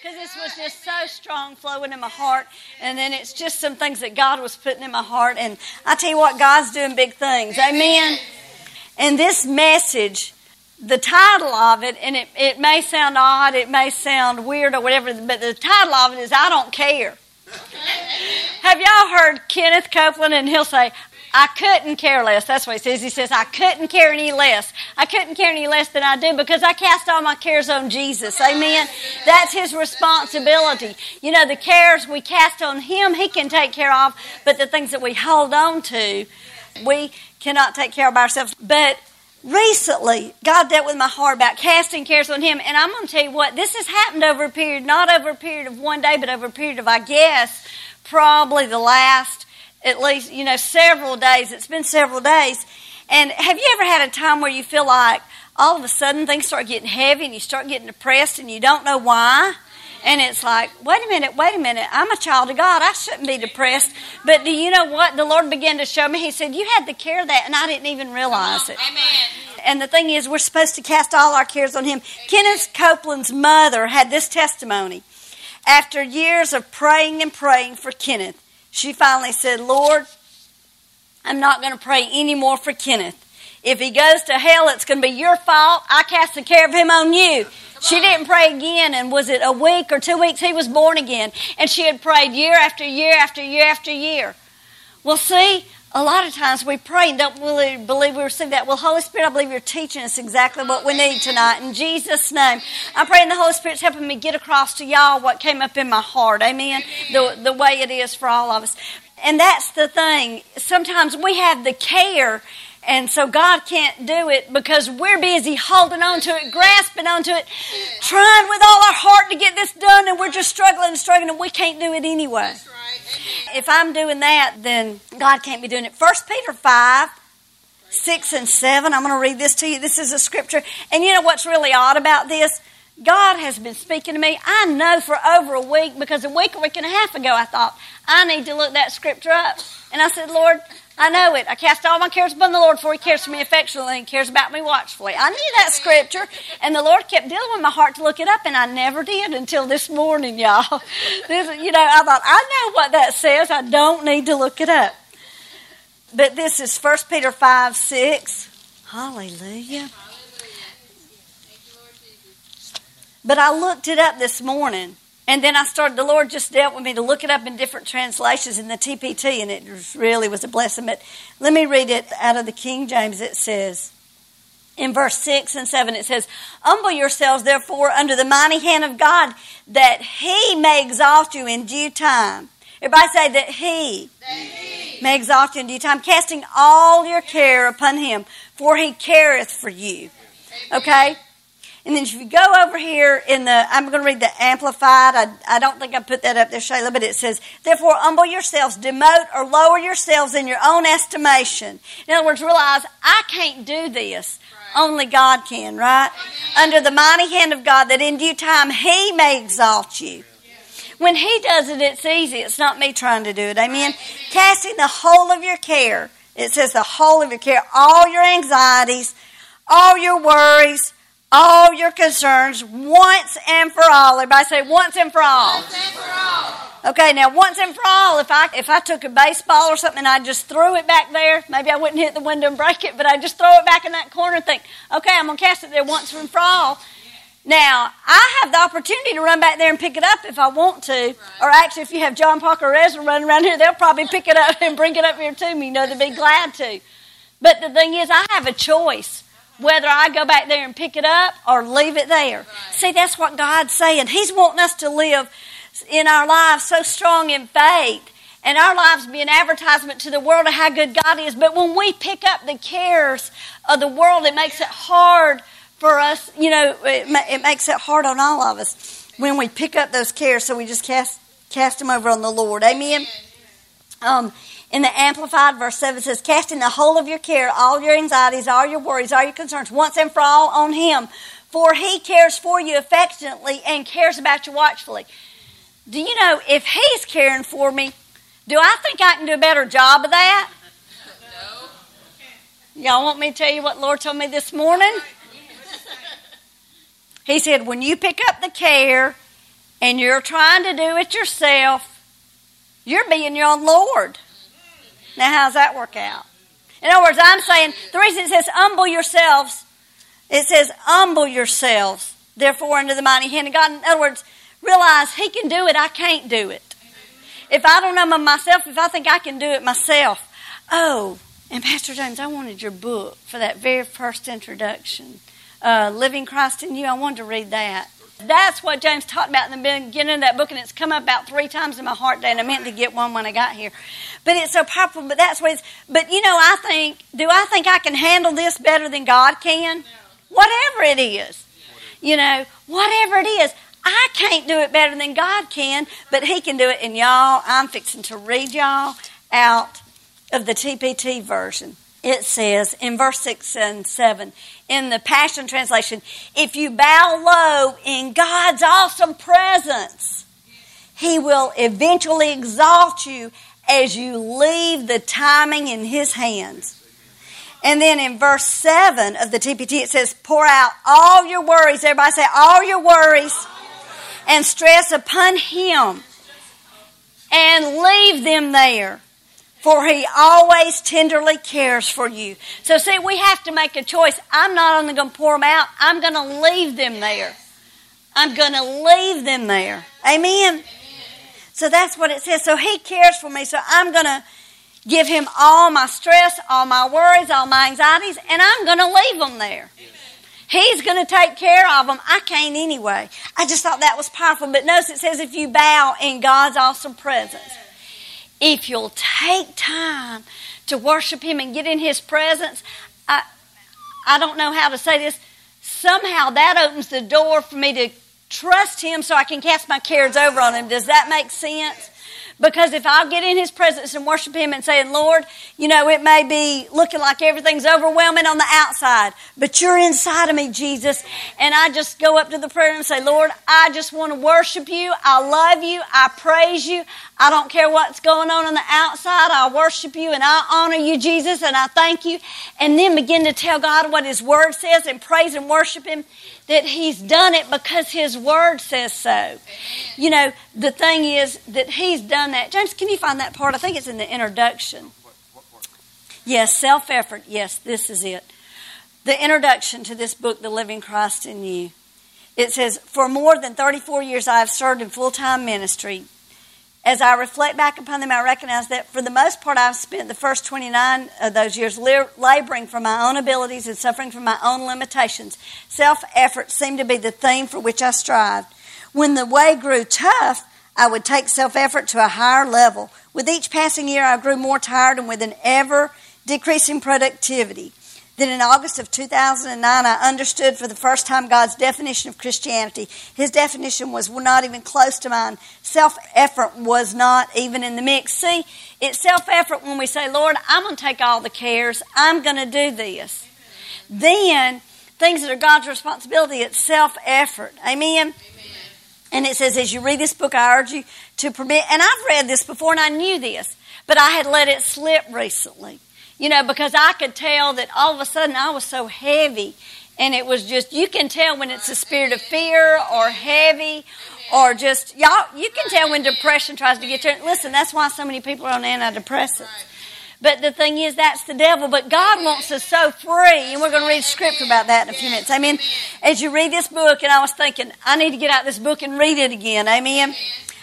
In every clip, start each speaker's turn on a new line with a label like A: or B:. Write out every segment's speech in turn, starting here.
A: because this was just so strong flowing in my heart. And then it's just some things that God was putting in my heart. And I tell you what, God's doing big things. Amen. And this message, the title of it, and it, it may sound odd, it may sound weird or whatever, but the title of it is I Don't Care. Have y'all heard Kenneth Copeland? And he'll say, I couldn't care less. That's what he says. He says, I couldn't care any less. I couldn't care any less than I do because I cast all my cares on Jesus. Amen. That's his responsibility. You know, the cares we cast on him, he can take care of, but the things that we hold on to, we cannot take care of ourselves. But recently, God dealt with my heart about casting cares on him. And I'm going to tell you what, this has happened over a period, not over a period of one day, but over a period of, I guess, probably the last at least, you know, several days. It's been several days. And have you ever had a time where you feel like all of a sudden things start getting heavy and you start getting depressed and you don't know why? And it's like, wait a minute, wait a minute. I'm a child of God. I shouldn't be depressed. But do you know what? The Lord began to show me. He said, You had the care of that, and I didn't even realize it.
B: Amen.
A: And the thing is, we're supposed to cast all our cares on Him. Kenneth Copeland's mother had this testimony. After years of praying and praying for Kenneth, she finally said, Lord, I'm not going to pray anymore for Kenneth. If he goes to hell, it's going to be your fault. I cast the care of him on you. She didn't pray again, and was it a week or two weeks? He was born again. And she had prayed year after year after year after year. Well, see, a lot of times we pray and don't really believe we receive that. Well, Holy Spirit, I believe you're teaching us exactly what we need tonight. In Jesus' name, I'm praying the Holy Spirit's helping me get across to y'all what came up in my heart. Amen. The, the way it is for all of us. And that's the thing. Sometimes we have the care and so God can't do it because we're busy holding on to it, grasping onto it, trying with all our heart to get this done, and we're just struggling and struggling, and we can't do it anyway. If I'm doing that, then God can't be doing it. First Peter 5, 6 and 7. I'm going to read this to you. This is a scripture. And you know what's really odd about this? God has been speaking to me. I know for over a week because a week, a week and a half ago, I thought, I need to look that scripture up. And I said, Lord, I know it. I cast all my cares upon the Lord, for He cares for me affectionately and cares about me watchfully. I knew that scripture, and the Lord kept dealing with my heart to look it up, and I never did until this morning, y'all. This, you know, I thought, I know what that says. I don't need to look it up. But this is 1 Peter 5 6. Hallelujah. But I looked it up this morning. And then I started, the Lord just dealt with me to look it up in different translations in the TPT, and it really was a blessing. But let me read it out of the King James. It says, in verse 6 and 7, it says, Humble yourselves, therefore, under the mighty hand of God, that he may exalt you in due time. Everybody say that he,
B: That he
A: may exalt you in due time, casting all your care upon him, for he careth for you. Okay? And then if you go over here in the, I'm going to read the Amplified. I, I don't think I put that up there, Shayla, but it says, Therefore, humble yourselves, demote or lower yourselves in your own estimation. In other words, realize I can't do this. Only God can, right? Under the mighty hand of God, that in due time He may exalt you. When He does it, it's easy. It's not me trying to do it. Amen. Casting the whole of your care. It says the whole of your care, all your anxieties, all your worries, all your concerns once and for all. Everybody say once and for all.
B: once and for all.
A: Okay, now once and for all, if I if I took a baseball or something and I just threw it back there, maybe I wouldn't hit the window and break it, but I just throw it back in that corner and think, okay, I'm gonna cast it there once and for all. Now, I have the opportunity to run back there and pick it up if I want to. Or actually, if you have John Parker or Ezra running around here, they'll probably pick it up and bring it up here to me. You know, they'd be glad to. But the thing is, I have a choice whether I go back there and pick it up or leave it there. See, that's what God's saying. He's wanting us to live in our lives so strong in faith and our lives be an advertisement to the world of how good God is. But when we pick up the cares of the world, it makes it hard for us. You know, it, it makes it hard on all of us when we pick up those cares. So we just cast cast them over on the Lord. Amen. Um, in the Amplified, verse 7 says, Casting the whole of your care, all your anxieties, all your worries, all your concerns, once and for all on Him. For He cares for you affectionately and cares about you watchfully. Do you know, if He's caring for me, do I think I can do a better job of that?
B: No.
A: Y'all want me to tell you what Lord told me this morning? He said, when you pick up the care, and you're trying to do it yourself, you're being your own Lord. Now, how's that work out? In other words, I'm saying the reason it says humble yourselves, it says humble yourselves, therefore, under the mighty hand of God. In other words, realize He can do it, I can't do it. If I don't know myself, if I think I can do it myself, oh, and Pastor James, I wanted your book for that very first introduction, uh, Living Christ in You. I wanted to read that. That's what James talked about in the beginning of that book, and it's come up about three times in my heart today, and I meant to get one when I got here. But it's so powerful, but that's what it's, but you know, I think, do I think I can handle this better than God can? Whatever it is. You know, whatever it is. I can't do it better than God can, but He can do it. And y'all, I'm fixing to read y'all out of the TPT version. It says in verse 6 and 7 in the Passion Translation if you bow low in God's awesome presence, He will eventually exalt you as you leave the timing in His hands. And then in verse 7 of the TPT, it says, Pour out all your worries. Everybody say, All your worries and stress upon Him and leave them there. For he always tenderly cares for you. So, see, we have to make a choice. I'm not only going to pour them out, I'm going to leave them there. I'm going to leave them there. Amen? Amen? So that's what it says. So he cares for me. So I'm going to give him all my stress, all my worries, all my anxieties, and I'm going to leave them there. He's going to take care of them. I can't anyway. I just thought that was powerful. But notice it says if you bow in God's awesome presence if you'll take time to worship Him and get in His presence, I, I don't know how to say this. Somehow that opens the door for me to trust Him so I can cast my cares over on Him. Does that make sense? Because if I'll get in His presence and worship Him and saying, Lord, you know, it may be looking like everything's overwhelming on the outside, but you're inside of me, Jesus. And I just go up to the prayer and say, Lord, I just want to worship you. I love you. I praise you. I don't care what's going on on the outside. I worship you and I honor you, Jesus, and I thank you. And then begin to tell God what His Word says and praise and worship Him that He's done it because His Word says so. You know, the thing is that He's done that. James, can you find that part? I think it's in the introduction. Yes, self effort. Yes, this is it. The introduction to this book, The Living Christ in You. It says, For more than 34 years, I have served in full time ministry as I reflect back upon them, I recognize that for the most part, I've spent the first 29 of those years laboring for my own abilities and suffering from my own limitations. Self effort seemed to be the theme for which I strived. When the way grew tough, I would take self effort to a higher level. With each passing year, I grew more tired and with an ever decreasing productivity. Then in August of 2009, I understood for the first time God's definition of Christianity. His definition was not even close to mine. Self effort was not even in the mix. See, it's self effort when we say, Lord, I'm going to take all the cares, I'm going to do this. Then, things that are God's responsibility, it's self effort. Amen? Amen? And it says, as you read this book, I urge you to permit, and I've read this before and I knew this, but I had let it slip recently. You know, because I could tell that all of a sudden I was so heavy. And it was just, you can tell when it's a spirit of fear or heavy or just, y'all, you can tell when depression tries to get you. Listen, that's why so many people are on antidepressants. But the thing is, that's the devil. But God wants us so free. And we're going to read scripture about that in a few minutes. Amen. As you read this book, and I was thinking, I need to get out this book and read it again. Amen.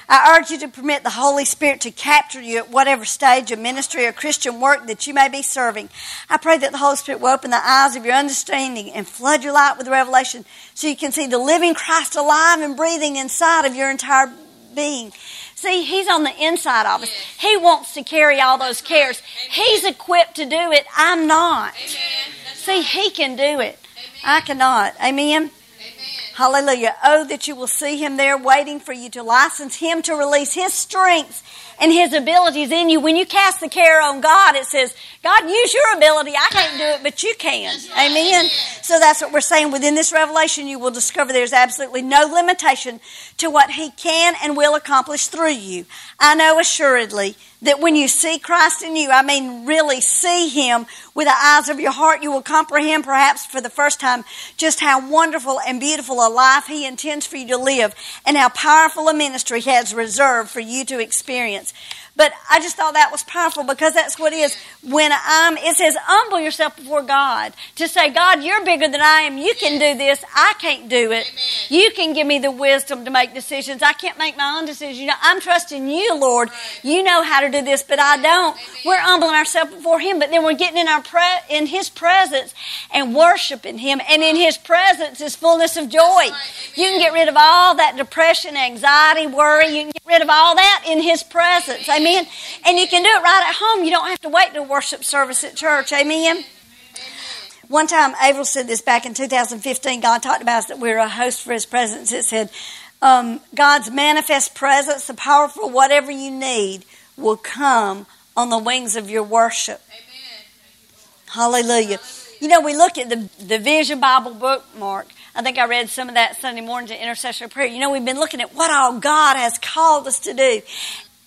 A: I urge you to permit the Holy Spirit to capture you at whatever stage of ministry or Christian work that you may be serving. I pray that the Holy Spirit will open the eyes of your understanding and flood your light with revelation so you can see the living Christ alive and breathing inside of your entire being. See, He's on the inside of us. He wants to carry all those cares. He's equipped to do it. I'm not. See, He can do it. I cannot. Amen. Hallelujah. Oh, that you will see him there waiting for you to license him to release his strength and his abilities in you. When you cast the care on God, it says, God, use your ability. I can't do it, but you can. Amen. So that's what we're saying. Within this revelation, you will discover there's absolutely no limitation to what he can and will accomplish through you. I know assuredly that when you see Christ in you, I mean, really see Him with the eyes of your heart, you will comprehend perhaps for the first time just how wonderful and beautiful a life He intends for you to live and how powerful a ministry He has reserved for you to experience. But I just thought that was powerful because that's what it is. When I'm, it says, humble yourself before God. To say, God, you're bigger than I am. You can do this. I can't do it. You can give me the wisdom to make decisions. I can't make my own decisions. You know, I'm trusting you, Lord. You know how to do this, but I don't. We're humbling ourselves before Him, but then we're getting in our pre- in His presence and worshiping Him. And in His presence is fullness of joy. You can get rid of all that depression, anxiety, worry. You can get rid of all that in His presence. Amen. And you can do it right at home. You don't have to wait to worship service at church. Amen. One time, Avril said this back in 2015. God talked about us that we're a host for His presence. It said, um, God's manifest presence, the powerful whatever you need, will come on the wings of your worship. Amen. Hallelujah. You know, we look at the, the Vision Bible bookmark. I think I read some of that Sunday morning to intercessory prayer. You know, we've been looking at what all God has called us to do.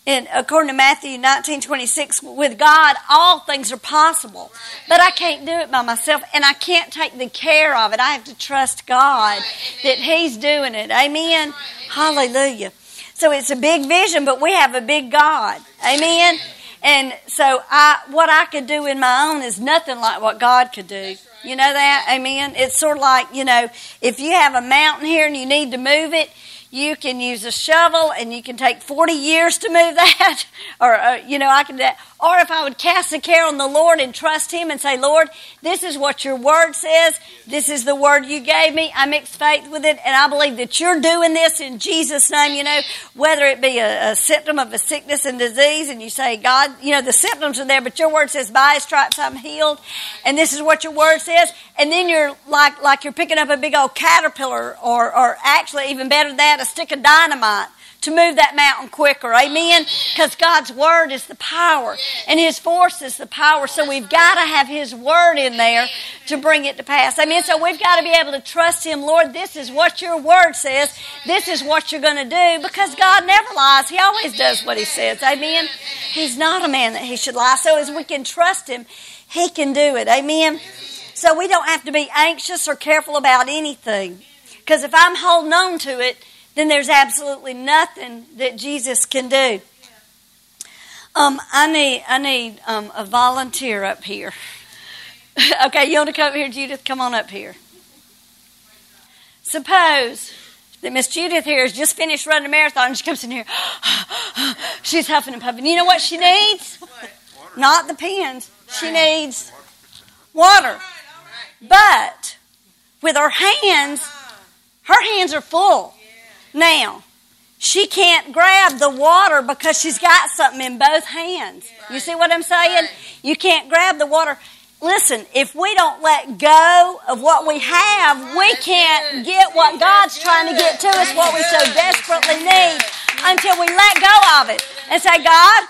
A: And according to Matthew 19 26, with God, all things are possible. But I can't do it by myself, and I can't take the care of it. I have to trust God that He's doing it. Amen. Hallelujah. So it's a big vision, but we have a big God. Amen. And so I, what I could do in my own is nothing like what God could do. You know that? Amen. It's sort of like, you know, if you have a mountain here and you need to move it, you can use a shovel and you can take 40 years to move that. or, uh, you know, I can do that. Or if I would cast a care on the Lord and trust Him and say, Lord, this is what your word says. This is the word you gave me. I mix faith with it and I believe that you're doing this in Jesus' name, you know, whether it be a, a symptom of a sickness and disease and you say, God, you know, the symptoms are there, but your word says, by his stripes I'm healed. And this is what your word says. And then you're like, like you're picking up a big old caterpillar or, or actually even better than that, a stick of dynamite to move that mountain quicker. Amen? Because God's Word is the power and His force is the power. So we've got to have His Word in there to bring it to pass. Amen? So we've got to be able to trust Him. Lord, this is what your Word says. This is what you're going to do because God never lies. He always does what He says. Amen? He's not a man that He should lie. So as we can trust Him, He can do it. Amen? So we don't have to be anxious or careful about anything. Because if I'm holding on to it, then there's absolutely nothing that Jesus can do. Um, I need I need um, a volunteer up here. okay, you want to come up here, Judith? Come on up here. Suppose that Miss Judith here has just finished running a marathon and she comes in here. She's huffing and puffing. You know what she needs? Not the pens. She needs water. But with her hands, her hands are full. Now, she can't grab the water because she's got something in both hands. You see what I'm saying? You can't grab the water. Listen, if we don't let go of what we have, we can't get what God's trying to get to us, what we so desperately need, until we let go of it and say, God,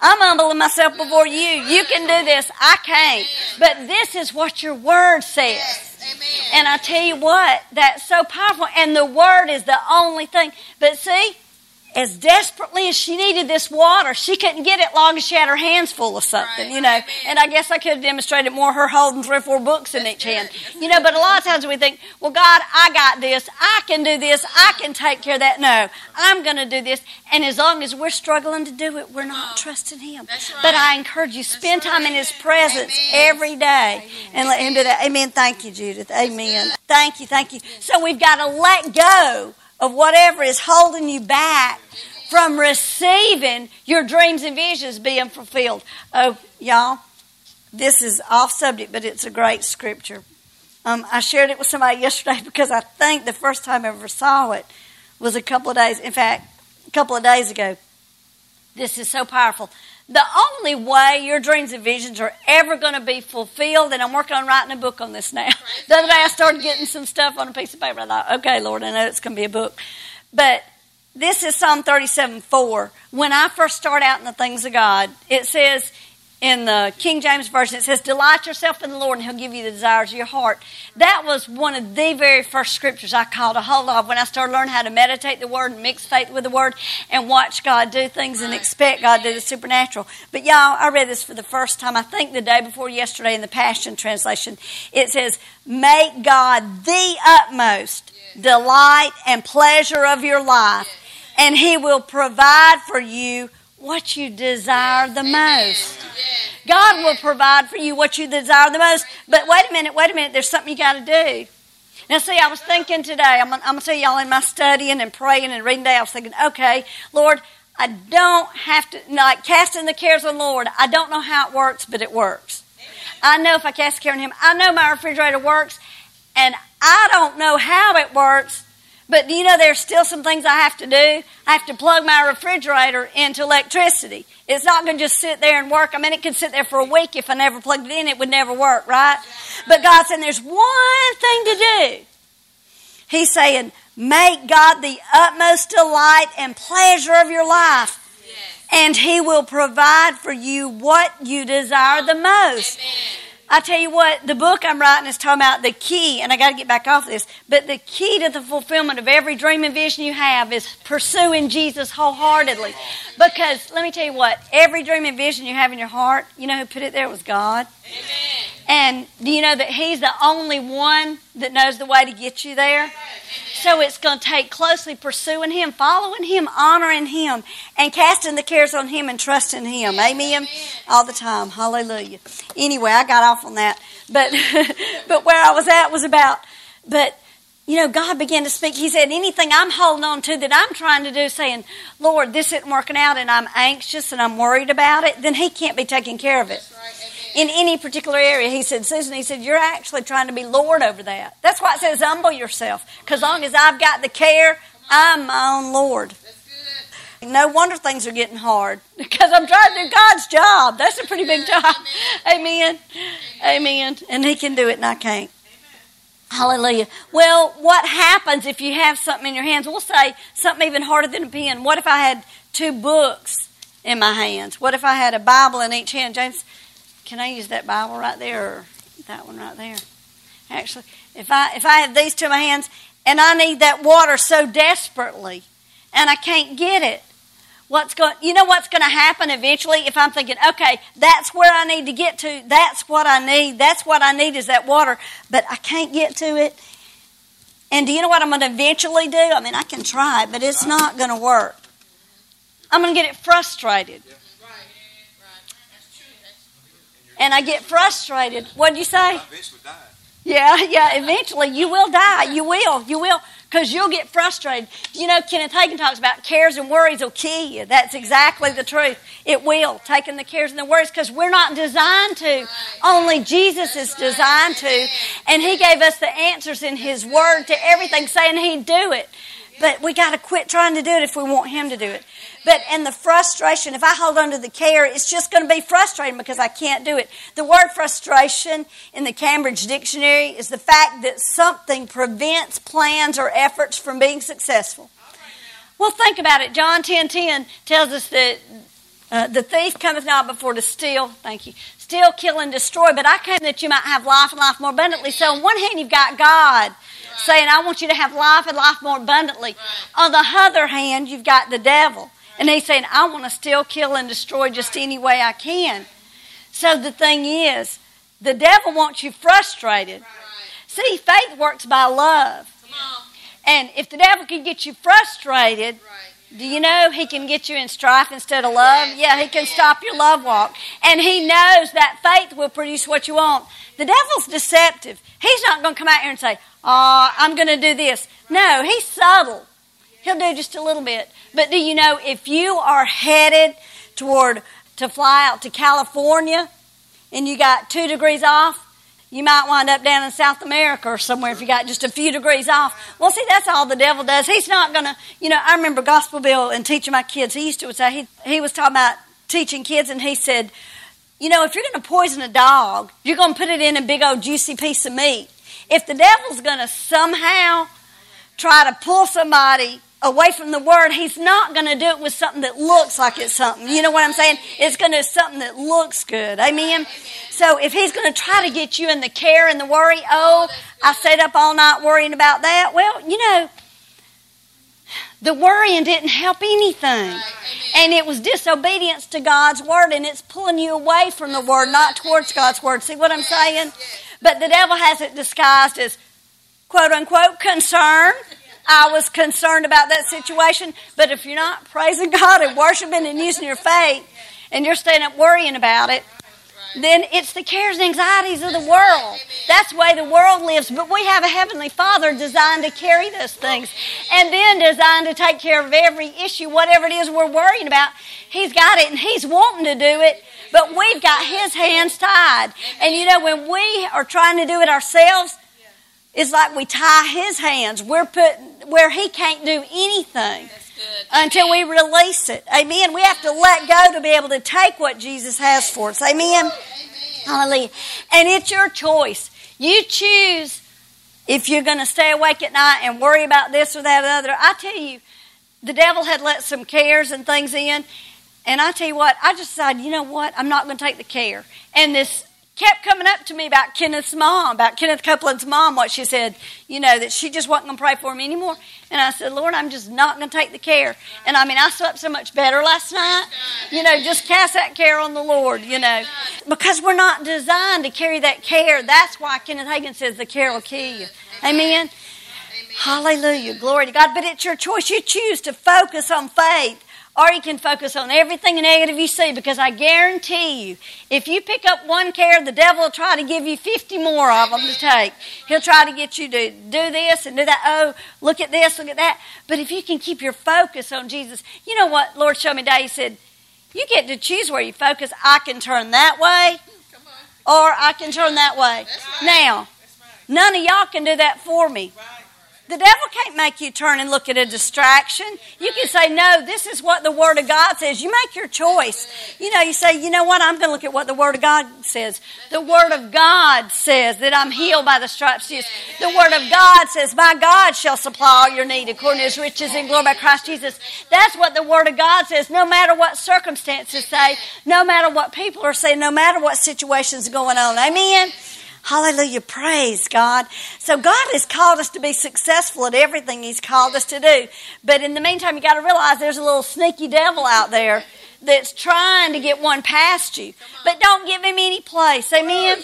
A: I'm humbling myself before you. You can do this. I can't. But this is what your word says. And I tell you what, that's so powerful. And the word is the only thing. But see, as desperately as she needed this water, she couldn't get it long as she had her hands full of something, you know. And I guess I could have demonstrated more her holding three or four books in each hand. You know, but a lot of times we think, well, God, I got this. I can do this. I can take care of that. No, I'm going to do this. And as long as we're struggling to do it, we're not trusting Him. But I encourage you, spend time in His presence every day and let Him do that. Amen. Thank you, Judith. Amen. Thank you. Thank you. So we've got to let go of whatever is holding you back from receiving your dreams and visions being fulfilled. Oh, y'all, this is off subject, but it's a great scripture. Um, I shared it with somebody yesterday because I think the first time I ever saw it was a couple of days, in fact, a couple of days ago. This is so powerful. The only way your dreams and visions are ever going to be fulfilled, and I'm working on writing a book on this now. The other day I started getting some stuff on a piece of paper. I thought, okay, Lord, I know it's going to be a book. But this is Psalm 37 4. When I first start out in the things of God, it says in the King James Version, it says, Delight yourself in the Lord, and He'll give you the desires of your heart. That was one of the very first scriptures I called a hold of when I started learning how to meditate the Word and mix faith with the Word and watch God do things and expect God to do the supernatural. But y'all, I read this for the first time, I think the day before yesterday in the Passion Translation. It says, Make God the utmost delight and pleasure of your life, and He will provide for you what you desire the most. God will provide for you what you desire the most. But wait a minute, wait a minute, there's something you got to do. Now, see, I was thinking today, I'm, I'm going to tell y'all in my studying and praying and reading day, I was thinking, okay, Lord, I don't have to, like casting the cares on the Lord, I don't know how it works, but it works. I know if I cast care on Him, I know my refrigerator works, and I don't know how it works, but do you know there's still some things I have to do? I have to plug my refrigerator into electricity. It's not going to just sit there and work. I mean, it could sit there for a week if I never plugged it in. It would never work, right? But God said there's one thing to do. He's saying, make God the utmost delight and pleasure of your life. And He will provide for you what you desire the most. Amen. I tell you what, the book I'm writing is talking about the key, and I got to get back off this, but the key to the fulfillment of every dream and vision you have is pursuing Jesus wholeheartedly. Because let me tell you what, every dream and vision you have in your heart, you know who put it there? It was God. And do you know that He's the only one that knows the way to get you there? So it's going to take closely pursuing Him, following Him, honoring Him, and casting the cares on Him and trusting Him. Amen? All the time. Hallelujah. Anyway, I got off on that. But, but where I was at was about, but you know, God began to speak. He said, anything I'm holding on to that I'm trying to do, saying, Lord, this isn't working out and I'm anxious and I'm worried about it, then He can't be taking care of it in any particular area. He said, Susan, he said, you're actually trying to be Lord over that. That's why it says humble yourself. Because long as I've got the care, I'm my own Lord. No wonder things are getting hard because I'm trying to do God's job. That's a pretty big job. Amen. Amen. And He can do it and I can't. Hallelujah. Well, what happens if you have something in your hands? We'll say something even harder than a pen. What if I had two books in my hands? What if I had a Bible in each hand? James, can I use that Bible right there or that one right there? Actually, if I if I have these two in my hands and I need that water so desperately and I can't get it, what's going you know what's going to happen eventually if I'm thinking, okay, that's where I need to get to, that's what I need, that's what I need is that water, but I can't get to it. And do you know what I'm going to eventually do? I mean, I can try, but it's not going to work. I'm going to get it frustrated. And I get frustrated. What'd you say? Yeah, yeah, eventually you will die. You will. You will. Because you'll get frustrated. You know, Kenneth Hagin talks about cares and worries will kill you. That's exactly the truth. It will. Taking the cares and the worries because we're not designed to. Only Jesus is designed to. And He gave us the answers in His Word to everything, saying He'd do it. But we got to quit trying to do it if we want Him to do it. But and the frustration, if I hold on to the care, it's just going to be frustrating because I can't do it. The word frustration in the Cambridge Dictionary is the fact that something prevents plans or efforts from being successful. Well, think about it. John 10 10 tells us that uh, the thief cometh not before to steal, thank you, steal, kill, and destroy, but I came that you might have life and life more abundantly. So, on one hand, you've got God saying, I want you to have life and life more abundantly. On the other hand, you've got the devil and he's saying, I want to steal, kill, and destroy just any way I can. So the thing is, the devil wants you frustrated. Right. See, faith works by love. And if the devil can get you frustrated, right. Do you know he can get you in strife instead of love? Yeah, he can stop your love walk. And he knows that faith will produce what you want. The devil's deceptive. He's not going to come out here and say, Oh, I'm going to do this. No, he's subtle. He'll do just a little bit. But do you know if you are headed toward to fly out to California and you got two degrees off, you might wind up down in South America or somewhere if you got just a few degrees off. Well, see, that's all the devil does. He's not going to, you know, I remember Gospel Bill and teaching my kids. He used to say, he, he was talking about teaching kids, and he said, you know, if you're going to poison a dog, you're going to put it in a big old juicy piece of meat. If the devil's going to somehow try to pull somebody away from the word, he's not going to do it with something that looks like it's something. You know what I'm saying? It's going to be something that looks good. Amen. So if he's going to try to get you in the care and the worry, oh, I stayed up all night worrying about that. Well, you know, the worrying didn't help anything. And it was disobedience to God's word, and it's pulling you away from the word, not towards God's word. See what I'm saying? But the devil has it disguised as quote unquote concern. I was concerned about that situation. But if you're not praising God and worshiping and using your faith, and you're staying up worrying about it, then it's the cares and anxieties of the world. That's the way the world lives. But we have a Heavenly Father designed to carry those things and then designed to take care of every issue, whatever it is we're worrying about. He's got it and He's wanting to do it, but we've got His hands tied. And you know, when we are trying to do it ourselves, it's like we tie His hands. We're put where He can't do anything until we release it. Amen. We have to let go to be able to take what Jesus has for us. Amen. Hallelujah. And it's your choice. You choose if you're going to stay awake at night and worry about this or that or other. I tell you, the devil had let some cares and things in. And I tell you what, I just decided, you know what? I'm not going to take the care. And this kept coming up to me about Kenneth's mom, about Kenneth Copeland's mom, what she said, you know, that she just wasn't going to pray for him anymore. And I said, Lord, I'm just not going to take the care. And I mean, I slept so much better last night. You know, just cast that care on the Lord, you know, because we're not designed to carry that care. That's why Kenneth Hagin says the care will kill you. Amen. Hallelujah. Glory to God. But it's your choice. You choose to focus on faith or you can focus on everything negative you see because I guarantee you, if you pick up one care, the devil will try to give you 50 more of them to take. He'll try to get you to do this and do that. Oh, look at this, look at that. But if you can keep your focus on Jesus, you know what Lord showed me today? He said, You get to choose where you focus. I can turn that way or I can turn that way. Now, none of y'all can do that for me. The devil can't make you turn and look at a distraction. You can say, no, this is what the Word of God says. You make your choice. You know, you say, you know what, I'm going to look at what the Word of God says. The Word of God says that I'm healed by the stripes Jesus. The Word of God says, my God shall supply all your need according to his riches in glory by Christ Jesus. That's what the Word of God says. No matter what circumstances say, no matter what people are saying, no matter what situations going on. Amen. Hallelujah. Praise God. So God has called us to be successful at everything He's called us to do. But in the meantime, you got to realize there's a little sneaky devil out there that's trying to get one past you. But don't give him any place. Amen.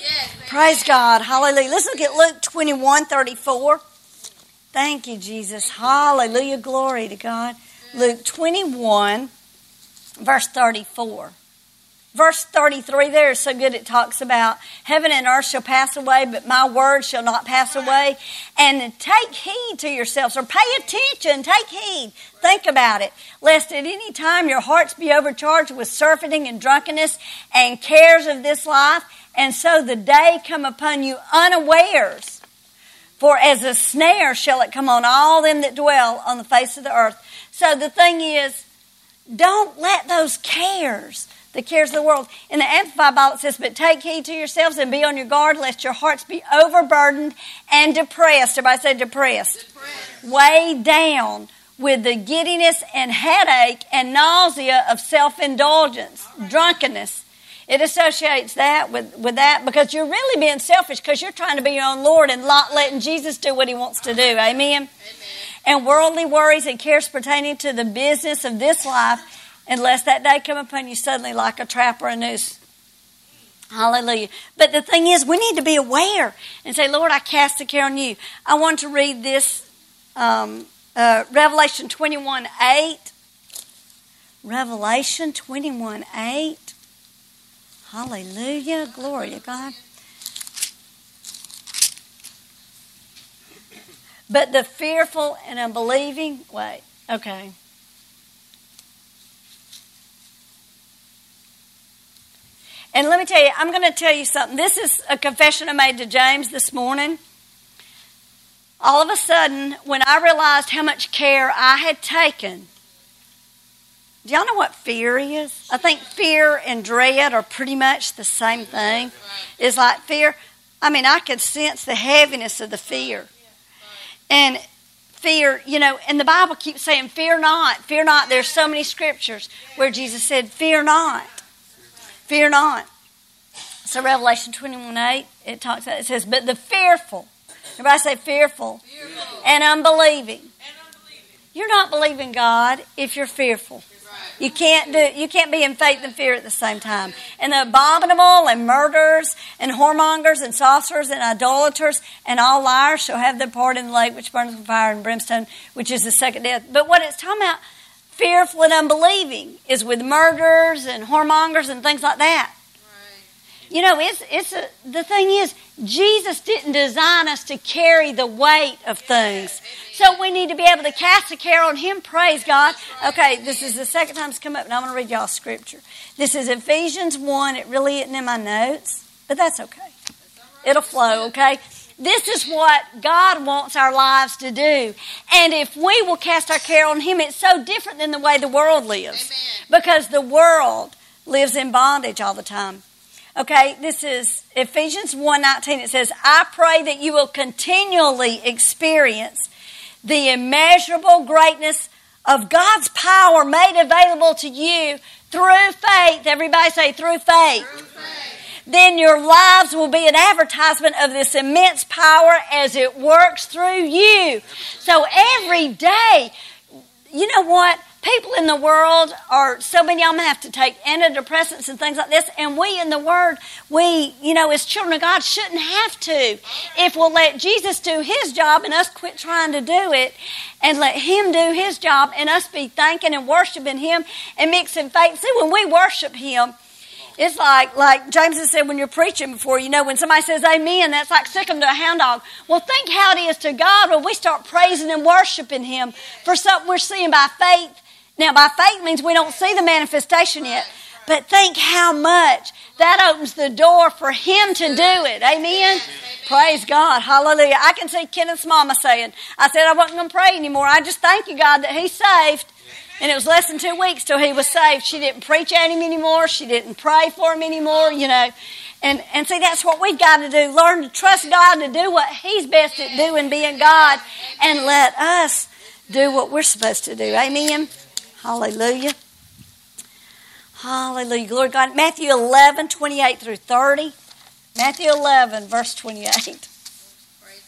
A: Praise God. Hallelujah. Let's look at Luke 21 34. Thank you, Jesus. Hallelujah. Glory to God. Luke 21, verse 34. Verse 33 there is so good. It talks about heaven and earth shall pass away, but my word shall not pass away. And take heed to yourselves, or pay attention, take heed, think about it, lest at any time your hearts be overcharged with surfeiting and drunkenness and cares of this life, and so the day come upon you unawares. For as a snare shall it come on all them that dwell on the face of the earth. So the thing is, don't let those cares the cares of the world. In the Amplified Bible, it says, But take heed to yourselves and be on your guard, lest your hearts be overburdened and depressed. Everybody say depressed. depressed. Weighed down with the giddiness and headache and nausea of self indulgence, drunkenness. It associates that with, with that because you're really being selfish because you're trying to be your own Lord and not letting Jesus do what he wants to do. Amen? Amen. And worldly worries and cares pertaining to the business of this life unless that day come upon you suddenly like a trap or a noose. Hallelujah. But the thing is, we need to be aware and say, Lord, I cast the care on you. I want to read this um, uh, Revelation 21 8. Revelation 21 8. Hallelujah. Glory to God. But the fearful and unbelieving, wait, okay. And let me tell you, I'm going to tell you something. This is a confession I made to James this morning. All of a sudden, when I realized how much care I had taken, do y'all know what fear is? I think fear and dread are pretty much the same thing. It's like fear. I mean, I could sense the heaviness of the fear. And fear, you know, and the Bible keeps saying, fear not, fear not. There's so many scriptures where Jesus said, fear not, fear not. So Revelation 21 8, it talks about, it says, but the fearful, everybody say fearful, fearful. and unbelieving. You're not believing God if you're fearful. You can't do. You can't be in faith and fear at the same time. And the abominable and murderers and whoremongers and sorcerers and idolaters and all liars shall have their part in the lake which burns with fire and brimstone, which is the second death. But what it's talking about, fearful and unbelieving, is with murderers and whoremongers and things like that. You know, it's it's a, the thing is, Jesus didn't design us to carry the weight of things. So we need to be able to cast a care on Him. Praise God. Okay, this is the second time it's come up, and I'm going to read y'all scripture. This is Ephesians 1. It really isn't in my notes, but that's okay. It'll flow, okay? This is what God wants our lives to do. And if we will cast our care on Him, it's so different than the way the world lives. Because the world lives in bondage all the time. Okay, this is Ephesians 1:19. It says, "I pray that you will continually experience the immeasurable greatness of God's power made available to you through faith." Everybody say through faith. Through faith. Then your lives will be an advertisement of this immense power as it works through you. So every day, you know what? people in the world are so many of them have to take antidepressants and things like this and we in the word we you know as children of god shouldn't have to if we'll let jesus do his job and us quit trying to do it and let him do his job and us be thanking and worshiping him and mixing faith see when we worship him it's like, like James has said when you're preaching before, you know, when somebody says amen, that's like them to a hound dog. Well, think how it is to God when we start praising and worshiping Him for something we're seeing by faith now, by faith means we don't see the manifestation yet. But think how much that opens the door for him to do it. Amen? Praise God. Hallelujah. I can see Kenneth's mama saying, I said I wasn't going to pray anymore. I just thank you, God, that he's saved. And it was less than two weeks till he was saved. She didn't preach at him anymore. She didn't pray for him anymore, you know. And, and see, that's what we've got to do. Learn to trust God to do what he's best at doing, being God, and let us do what we're supposed to do. Amen? Hallelujah. Hallelujah. Glory to God. Matthew 11, 28 through 30. Matthew 11, verse 28. Praise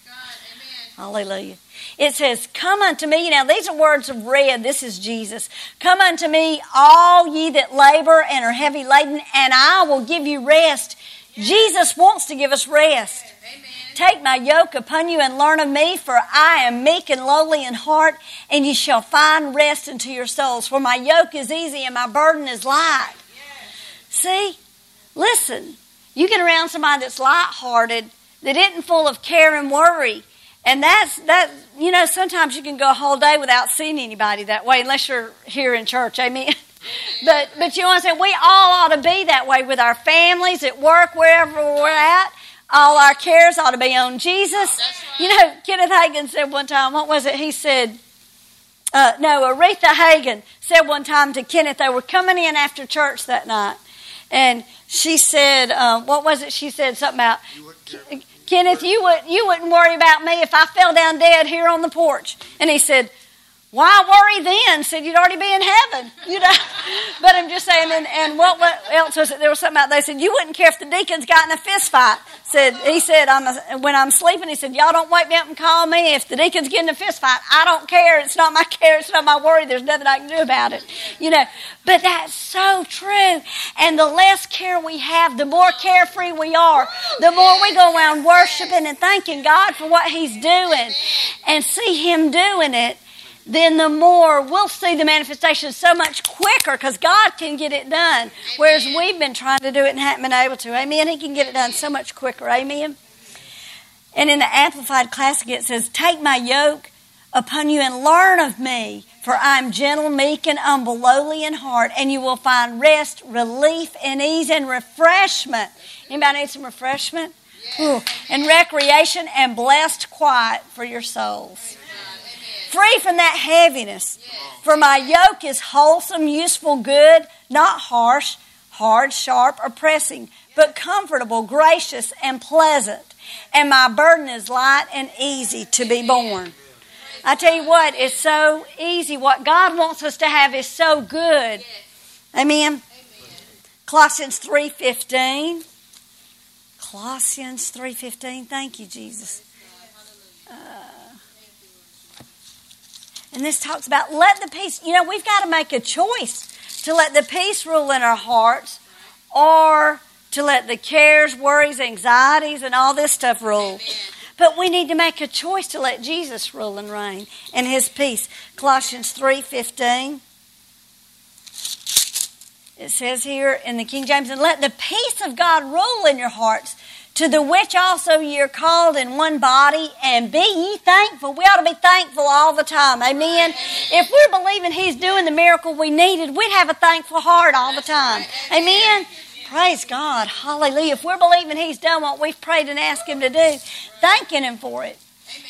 A: God. Amen. Hallelujah. It says, Come unto me. Now, these are words of red. This is Jesus. Come unto me, all ye that labor and are heavy laden, and I will give you rest. Yes. Jesus wants to give us rest. Amen. Take my yoke upon you and learn of me, for I am meek and lowly in heart, and ye shall find rest unto your souls. For my yoke is easy and my burden is light. See? Listen. You get around somebody that's light-hearted, that isn't full of care and worry. And that's that you know, sometimes you can go a whole day without seeing anybody that way unless you're here in church, amen. but but you know what I'm? We all ought to be that way with our families, at work, wherever we're at. All our cares ought to be on Jesus. Right. You know, Kenneth Hagin said one time, what was it? He said, uh, no, Oretha Hagin said one time to Kenneth, they were coming in after church that night. And she said, um, what was it? She said something about, Kenneth, you, would, you wouldn't worry about me if I fell down dead here on the porch. And he said, why worry then? Said you'd already be in heaven, you know. but I'm just saying, and, and what, what else was it? There was something out. they said you wouldn't care if the deacons got in a fist fight. Said he said I'm a, when I'm sleeping, he said y'all don't wake me up and call me if the deacons get in a fist fight. I don't care. It's not my care. It's not my worry. There's nothing I can do about it, you know. But that's so true. And the less care we have, the more carefree we are. The more we go around worshiping and thanking God for what He's doing, and see Him doing it then the more we'll see the manifestation so much quicker because God can get it done. Whereas we've been trying to do it and haven't been able to. Amen. He can get it done so much quicker. Amen. And in the Amplified Classic, it says, Take my yoke upon you and learn of me, for I am gentle, meek, and humble, lowly in heart, and you will find rest, relief, and ease and refreshment. Anybody need some refreshment? Ooh. And recreation and blessed quiet for your souls free from that heaviness. For my yoke is wholesome, useful, good, not harsh, hard, sharp, or pressing, but comfortable, gracious, and pleasant. And my burden is light and easy to be borne. I tell you what, it's so easy. What God wants us to have is so good. Amen. Colossians 3:15. Colossians 3:15. Thank you, Jesus. And this talks about let the peace. You know, we've got to make a choice to let the peace rule in our hearts, or to let the cares, worries, anxieties, and all this stuff rule. But we need to make a choice to let Jesus rule and reign and His peace. Colossians three fifteen. It says here in the King James, and let the peace of God rule in your hearts, to the which also ye are called in one body, and be ye thankful. We ought to be thankful all the time. Amen. If we're believing He's doing the miracle we needed, we'd have a thankful heart all the time. Amen. Praise God. Hallelujah. If we're believing He's done what we've prayed and asked Him to do, thanking Him for it.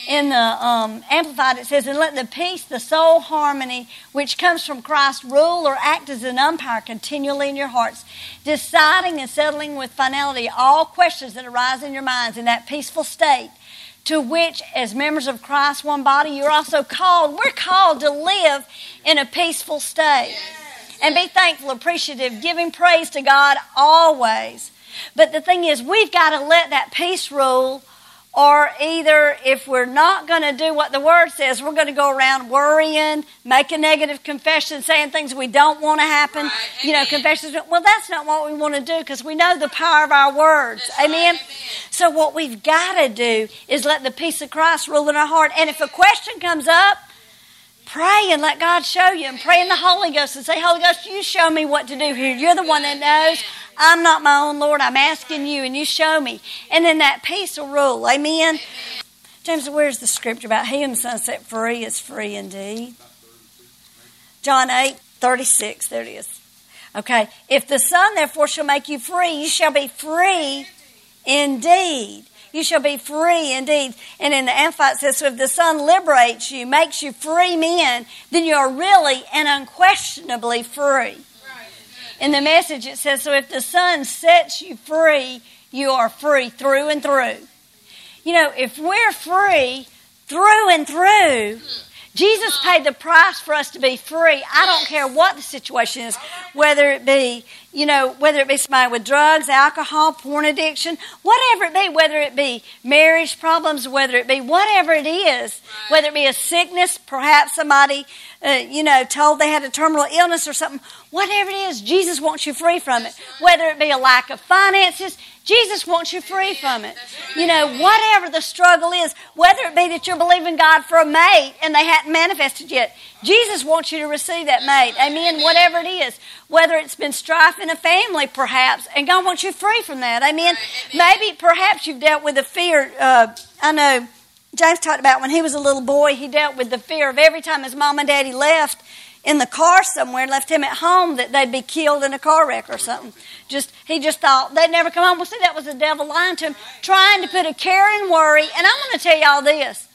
A: In the um, Amplified, it says, And let the peace, the soul harmony, which comes from Christ, rule or act as an umpire continually in your hearts, deciding and settling with finality all questions that arise in your minds in that peaceful state to which, as members of Christ, one body, you're also called. We're called to live in a peaceful state and be thankful, appreciative, giving praise to God always. But the thing is, we've got to let that peace rule or either if we're not going to do what the word says, we're going to go around worrying, making negative confessions, saying things we don't want to happen. Right. You know, confessions. Well, that's not what we want to do because we know the power of our words. Amen? Right. Amen. So what we've got to do is let the peace of Christ rule in our heart. And if a question comes up, pray and let God show you and pray in the Holy Ghost and say, Holy Ghost, you show me what to do here. You're the one that knows. I'm not my own Lord. I'm asking you and you show me. And then that peace will rule. Amen. James, where's the scripture about he the Son set free is free indeed? John 8, 36. There it is. Okay. If the Son therefore shall make you free, you shall be free indeed. You shall be free indeed. And in the it says, so if the Son liberates you, makes you free men, then you are really and unquestionably free. In the message it says, so if the Son sets you free, you are free through and through. You know, if we're free through and through, Jesus paid the price for us to be free. I don't care what the situation is, whether it be, you know, whether it be somebody with drugs, alcohol, porn addiction, whatever it be, whether it be marriage problems, whether it be whatever it is, whether it be a sickness, perhaps somebody, uh, you know, told they had a terminal illness or something, whatever it is, Jesus wants you free from it. Whether it be a lack of finances, Jesus wants you free from it. You know, whatever the struggle is, whether it be that you're believing God for a mate and they hadn't manifested yet, Jesus wants you to receive that mate. Amen. Whatever it is, whether it's been strife in a family, perhaps, and God wants you free from that. Amen. Maybe, perhaps you've dealt with the fear. Uh, I know James talked about when he was a little boy, he dealt with the fear of every time his mom and daddy left in the car somewhere left him at home that they'd be killed in a car wreck or something. Just he just thought they'd never come home. Well, see, that was the devil lying to him, trying to put a care and worry. And I'm going to tell y'all this.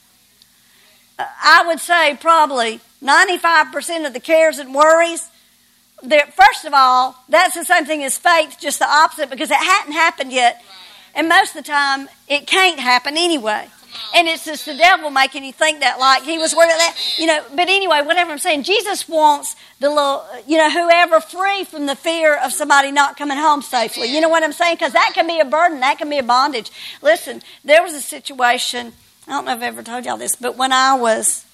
A: Uh, I would say probably 95% of the cares and worries. First of all, that's the same thing as faith, just the opposite, because it hadn't happened yet. And most of the time, it can't happen anyway. And it's just the devil making you think that, like he was worried that, you know. But anyway, whatever I'm saying, Jesus wants the little, you know, whoever free from the fear of somebody not coming home safely. You know what I'm saying? Because that can be a burden, that can be a bondage. Listen, there was a situation. I don't know if I've ever told y'all this, but when I was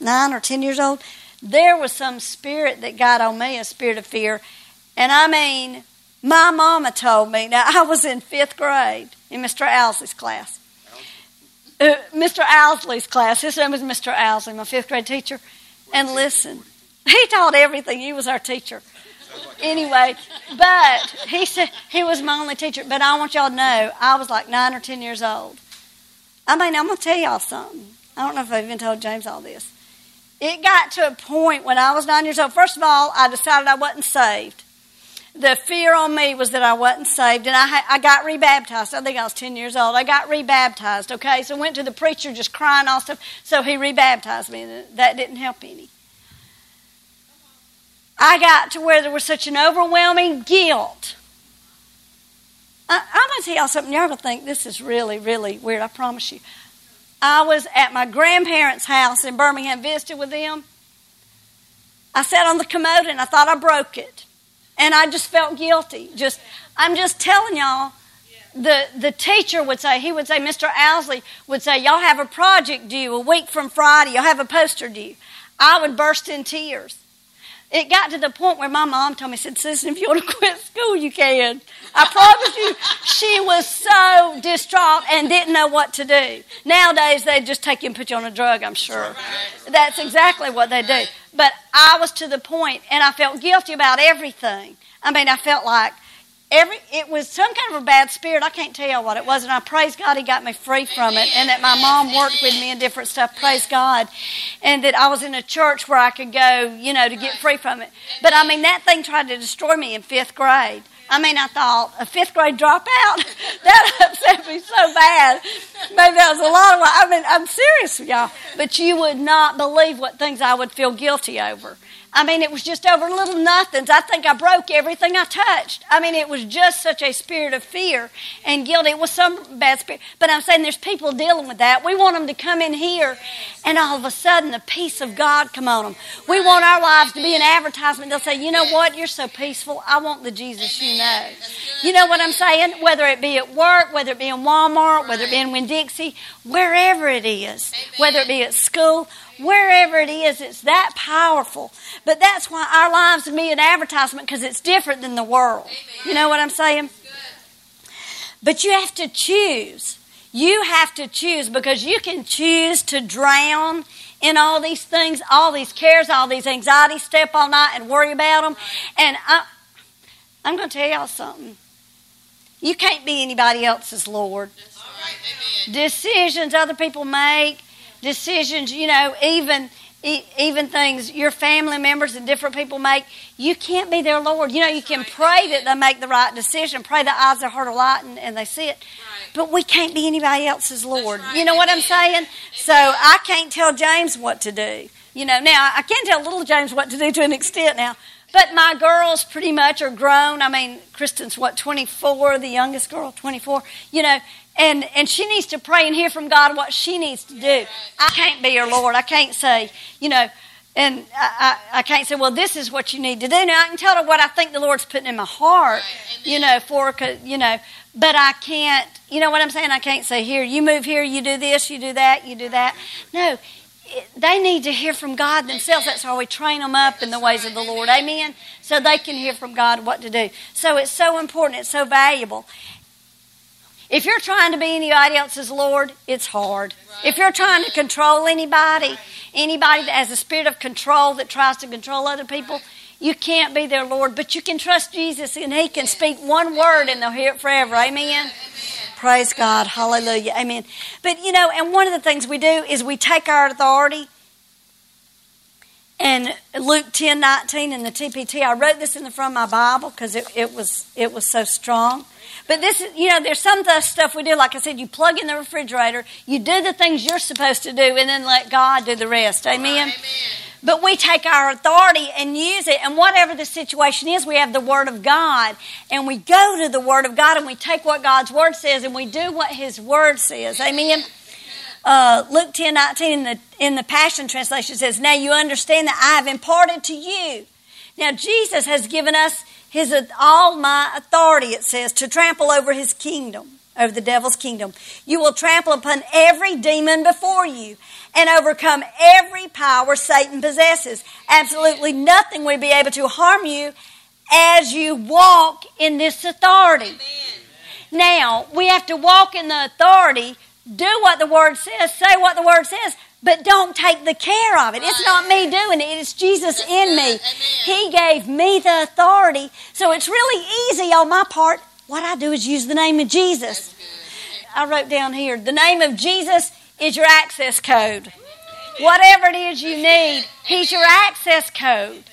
A: nine or ten years old, there was some spirit that got on me, a spirit of fear. And I mean, my mama told me, now I was in fifth grade in Mr. Owsley's class uh, Mr. Owsley's class. His name was Mr. Owsley, my fifth grade teacher. And listen, he taught everything. He was our teacher. Anyway, but he said he was my only teacher. But I want y'all to know, I was like nine or ten years old. I mean, I'm gonna tell y'all something. I don't know if I've even told James all this. It got to a point when I was nine years old. First of all, I decided I wasn't saved the fear on me was that I wasn't saved, and I, I got rebaptized. I think I was 10 years old. I got rebaptized, okay? So went to the preacher just crying all stuff, so he rebaptized me, and that didn't help any. I got to where there was such an overwhelming guilt. I, am going to tell y'all something. Y'all going to think this is really, really weird, I promise you. I was at my grandparents' house in Birmingham, visited with them. I sat on the commode and I thought I broke it. And I just felt guilty. Just I'm just telling y'all, the, the teacher would say, he would say, Mr. Owsley would say, Y'all have a project due a week from Friday, you'll have a poster due. I would burst in tears. It got to the point where my mom told me, said, Susan, if you want to quit school, you can. I promise you, she was so distraught and didn't know what to do. Nowadays, they just take you and put you on a drug, I'm sure. That's exactly what they do. But I was to the point, and I felt guilty about everything. I mean, I felt like, every it was some kind of a bad spirit. I can't tell what it was, and I praise God He got me free from it, and that my mom worked with me and different stuff. Praise God, and that I was in a church where I could go, you know, to get free from it. But I mean, that thing tried to destroy me in fifth grade. I mean, I thought a fifth grade dropout that upset me so bad. Maybe that was a lot of. I mean, I'm serious, y'all. But you would not believe what things I would feel guilty over. I mean, it was just over little nothings. I think I broke everything I touched. I mean, it was just such a spirit of fear and guilt. It was some bad spirit. But I'm saying there's people dealing with that. We want them to come in here and all of a sudden the peace of God come on them. We want our lives to be an advertisement. They'll say, you know what? You're so peaceful. I want the Jesus you know. You know what I'm saying? Whether it be at work, whether it be in Walmart, whether it be in Winn-Dixie, wherever it is, whether it be at school, wherever it is, it's that powerful. But that's why our lives to be an advertisement because it's different than the world. You know what I'm saying? But you have to choose. You have to choose because you can choose to drown in all these things, all these cares, all these anxieties, step all night and worry about them. And I, I'm going to tell y'all something. You can't be anybody else's Lord. Decisions other people make, decisions, you know, even even things your family members and different people make, you can't be their Lord. You know, you can pray that they make the right decision, pray the eyes of their heart are light and, and they see it. But we can't be anybody else's Lord. You know what I'm saying? So I can't tell James what to do. You know, now I can tell little James what to do to an extent now. But my girls pretty much are grown. I mean, Kristen's what, 24, the youngest girl, 24. You know, and, and she needs to pray and hear from God what she needs to do. I can't be her Lord. I can't say, you know, and I, I, I can't say, well, this is what you need to do. Now, I can tell her what I think the Lord's putting in my heart, you know, for you know, but I can't, you know what I'm saying? I can't say, here, you move here, you do this, you do that, you do that. No, it, they need to hear from God themselves. That's why we train them up in the ways of the Lord. Amen? So they can hear from God what to do. So it's so important, it's so valuable. If you're trying to be anybody else's Lord, it's hard. If you're trying to control anybody, anybody that has a spirit of control that tries to control other people, you can't be their Lord. But you can trust Jesus and He can speak one word and they'll hear it forever. Amen. Praise God. Hallelujah. Amen. But you know, and one of the things we do is we take our authority. And Luke 10 19 in the TPT, I wrote this in the front of my Bible because it, it, was, it was so strong. But this is, you know, there's some stuff we do. Like I said, you plug in the refrigerator, you do the things you're supposed to do, and then let God do the rest. Amen. Amen. But we take our authority and use it, and whatever the situation is, we have the Word of God, and we go to the Word of God, and we take what God's Word says, and we do what His Word says. Amen. Uh, Luke 10 19 in the, in the Passion Translation says, Now you understand that I have imparted to you. Now, Jesus has given us his all my authority, it says, to trample over his kingdom, over the devil's kingdom. You will trample upon every demon before you and overcome every power Satan possesses. Absolutely nothing will be able to harm you as you walk in this authority. Amen. Now, we have to walk in the authority, do what the Word says, say what the Word says, but don't take the care of it. It's not me doing it, it's Jesus in me. He gave me the authority. So it's really easy on my part. What I do is use the name of Jesus. I wrote down here the name of Jesus is your access code. Whatever it is you need, He's your access code.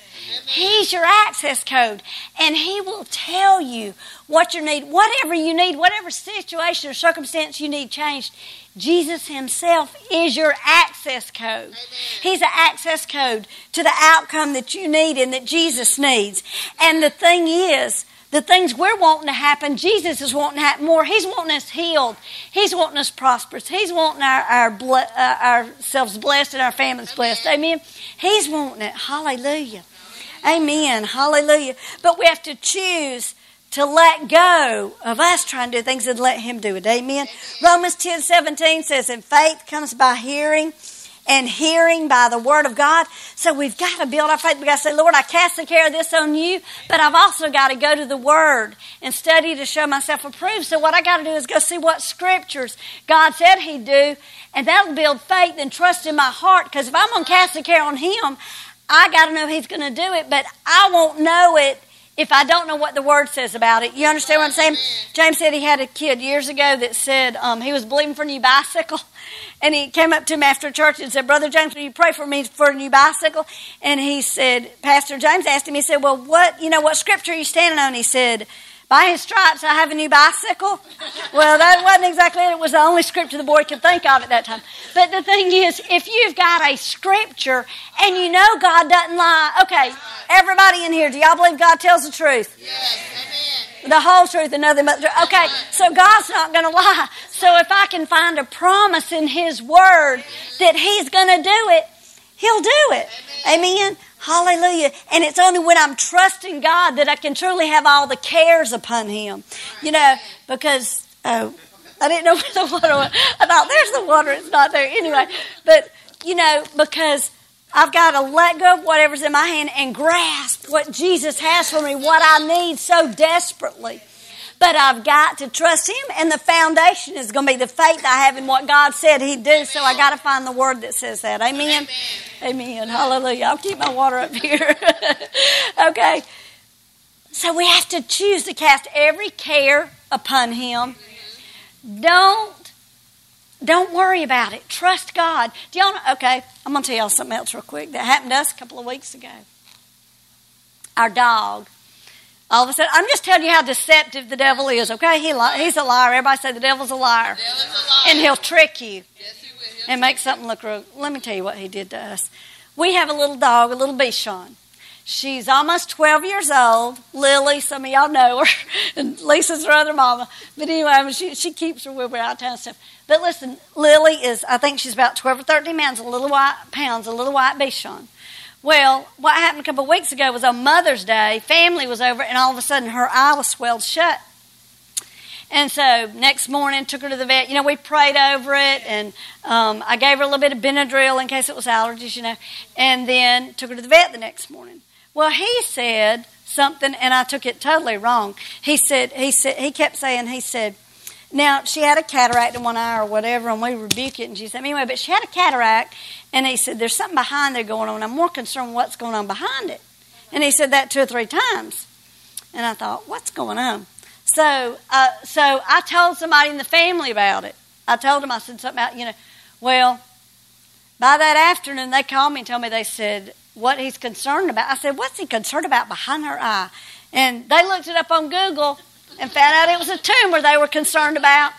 A: He's your access code. And He will tell you what you need, whatever you need, whatever situation or circumstance you need changed. Jesus Himself is your access code. Amen. He's an access code to the outcome that you need and that Jesus needs. And the thing is, the things we're wanting to happen, Jesus is wanting to happen more. He's wanting us healed. He's wanting us prosperous. He's wanting our, our ble- uh, ourselves blessed and our families blessed. Amen. He's wanting it. Hallelujah. Amen. Hallelujah. But we have to choose to let go of us trying to do things and let Him do it. Amen. Romans 10 17 says, And faith comes by hearing and hearing by the word of God. So we've got to build our faith. We've got to say, Lord, I cast the care of this on you, but I've also got to go to the word and study to show myself approved. So what I got to do is go see what scriptures God said he'd do, and that'll build faith and trust in my heart. Because if I'm going to cast the care on him, I got to know he's going to do it, but I won't know it if I don't know what the word says about it. You understand what I'm saying? James said he had a kid years ago that said um, he was believing for a new bicycle. And he came up to him after church and said, Brother James, will you pray for me for a new bicycle? And he said, Pastor James asked him, he said, Well, what, you know, what scripture are you standing on? He said, by his stripes, I have a new bicycle. Well, that wasn't exactly it. It was the only scripture the boy could think of at that time. But the thing is, if you've got a scripture and you know God doesn't lie, okay, everybody in here, do y'all believe God tells the truth?
B: Yes, amen.
A: the whole truth and nothing but the truth. Okay, so God's not going to lie. So if I can find a promise in His Word that He's going to do it, He'll do it. Amen. Hallelujah. And it's only when I'm trusting God that I can truly have all the cares upon Him. You know, because, oh, I didn't know where the water was. I thought, there's the water. It's not there. Anyway, but, you know, because I've got to let go of whatever's in my hand and grasp what Jesus has for me, what I need so desperately. But I've got to trust Him, and the foundation is going to be the faith I have in what God said He'd do. So I got to find the word that says that. Amen. Amen. Amen. Hallelujah. I'll keep my water up here. okay. So we have to choose to cast every care upon Him. Don't don't worry about it. Trust God. Do y'all know? Okay, I'm going to tell y'all something else real quick that happened to us a couple of weeks ago. Our dog all of a sudden, I'm just telling you how deceptive the devil is, okay? He li- he's a liar. Everybody say the devil's a liar.
B: Devil's a liar.
A: And he'll trick you
B: Yes, he will.
A: And make something look real. Let me tell you what he did to us. We have a little dog, a little Bichon. She's almost 12 years old. Lily, some of y'all know her. and Lisa's her other mama. But anyway, she, she keeps her when we're out of town and stuff. But listen, Lily is, I think she's about 12 or 13 pounds, a little white pounds, a little white Bichon. Well, what happened a couple of weeks ago was on Mother's Day, family was over, and all of a sudden her eye was swelled shut. And so next morning, took her to the vet. You know, we prayed over it, and um, I gave her a little bit of Benadryl in case it was allergies, you know, and then took her to the vet the next morning. Well, he said something, and I took it totally wrong. He said, he said, he kept saying, he said, now she had a cataract in one eye or whatever, and we rebuked it, and she said, anyway, but she had a cataract, and he said, There's something behind there going on. I'm more concerned what's going on behind it. And he said that two or three times. And I thought, What's going on? So, uh, so I told somebody in the family about it. I told them, I said something about, you know, well, by that afternoon, they called me and told me, they said, what he's concerned about. I said, What's he concerned about behind her eye? And they looked it up on Google and found out it was a tumor they were concerned about.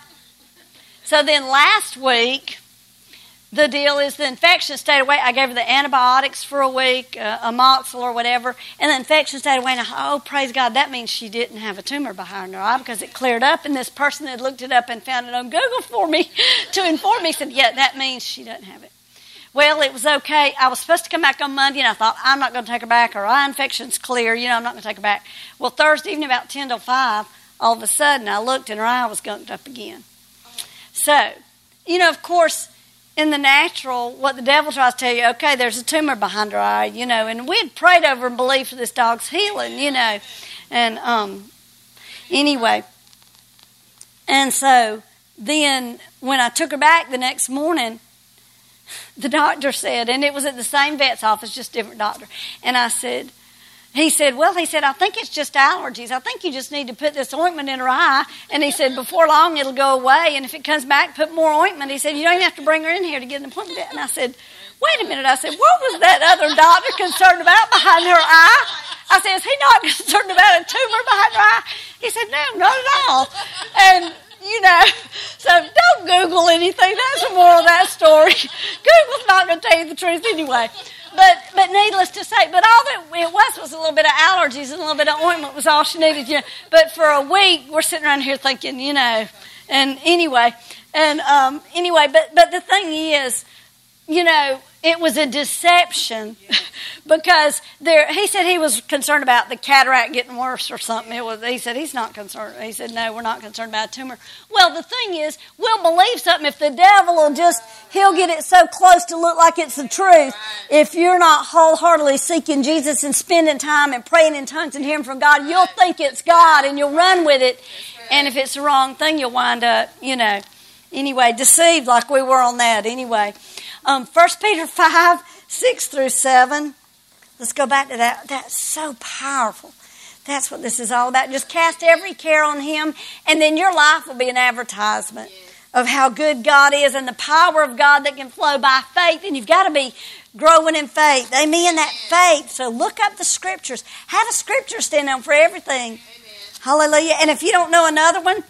A: So then last week, the deal is the infection stayed away. I gave her the antibiotics for a week, uh, amoxil or whatever, and the infection stayed away. And I, oh, praise God, that means she didn't have a tumor behind her eye because it cleared up. And this person had looked it up and found it on Google for me to inform me said, yeah, that means she doesn't have it. Well, it was okay. I was supposed to come back on Monday, and I thought, I'm not going to take her back. Her eye infection's clear. You know, I'm not going to take her back. Well, Thursday evening, about 10 till 5, all of a sudden, I looked, and her eye was gunked up again. So, you know, of course, in the natural, what the devil tries to tell you, okay, there's a tumor behind her eye, you know, and we had prayed over and believed for this dog's healing, you know. And um, anyway, and so then when I took her back the next morning, the doctor said, and it was at the same vet's office, just different doctor, and I said, he said, Well, he said, I think it's just allergies. I think you just need to put this ointment in her eye. And he said, Before long, it'll go away. And if it comes back, put more ointment. He said, You don't even have to bring her in here to get an appointment. And I said, Wait a minute. I said, What was that other doctor concerned about behind her eye? I said, Is he not concerned about a tumor behind her eye? He said, No, not at all. And you know, so don't Google anything. That's the moral of that story. Google's not going to tell you the truth anyway. but but needless to say, but all that it was was a little bit of allergies and a little bit of ointment was all she needed. You know, but for a week we're sitting around here thinking, you know, and anyway, and um, anyway, but but the thing is, you know, it was a deception because there he said he was concerned about the cataract getting worse or something. It was he said he's not concerned. He said no we're not concerned about a tumor. Well the thing is we'll believe something if the devil will just he'll get it so close to look like it's the truth. If you're not wholeheartedly seeking jesus and spending time and praying in tongues and hearing from god you'll think it's god and you'll run with it. And if it's the wrong thing you'll wind up you know anyway deceived like we were on that anyway um, 1 Peter 5, 6 through 7. Let's go back to that. That's so powerful. That's what this is all about. Just cast every care on Him, and then your life will be an advertisement of how good God is and the power of God that can flow by faith. And you've got to be growing in faith. Amen. That faith. So look up the scriptures. Have a scripture stand on for everything. Amen. Hallelujah. And if you don't know another one,